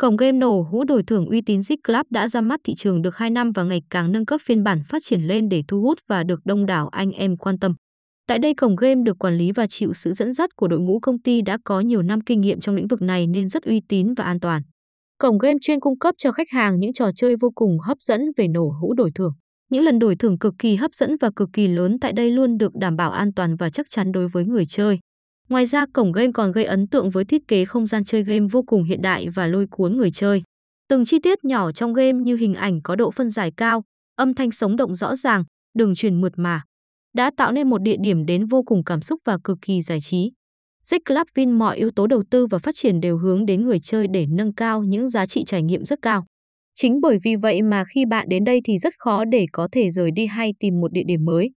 Cổng game nổ hũ đổi thưởng uy tín Zig Club đã ra mắt thị trường được 2 năm và ngày càng nâng cấp phiên bản phát triển lên để thu hút và được đông đảo anh em quan tâm. Tại đây, cổng game được quản lý và chịu sự dẫn dắt của đội ngũ công ty đã có nhiều năm kinh nghiệm trong lĩnh vực này nên rất uy tín và an toàn. Cổng game chuyên cung cấp cho khách hàng những trò chơi vô cùng hấp dẫn về nổ hũ đổi thưởng. Những lần đổi thưởng cực kỳ hấp dẫn và cực kỳ lớn tại đây luôn được đảm bảo an toàn và chắc chắn đối với người chơi. Ngoài ra, cổng game còn gây ấn tượng với thiết kế không gian chơi game vô cùng hiện đại và lôi cuốn người chơi. Từng chi tiết nhỏ trong game như hình ảnh có độ phân giải cao, âm thanh sống động rõ ràng, đường truyền mượt mà, đã tạo nên một địa điểm đến vô cùng cảm xúc và cực kỳ giải trí. Zig Club Vin mọi yếu tố đầu tư và phát triển đều hướng đến người chơi để nâng cao những giá trị trải nghiệm rất cao. Chính bởi vì vậy mà khi bạn đến đây thì rất khó để có thể rời đi hay tìm một địa điểm mới.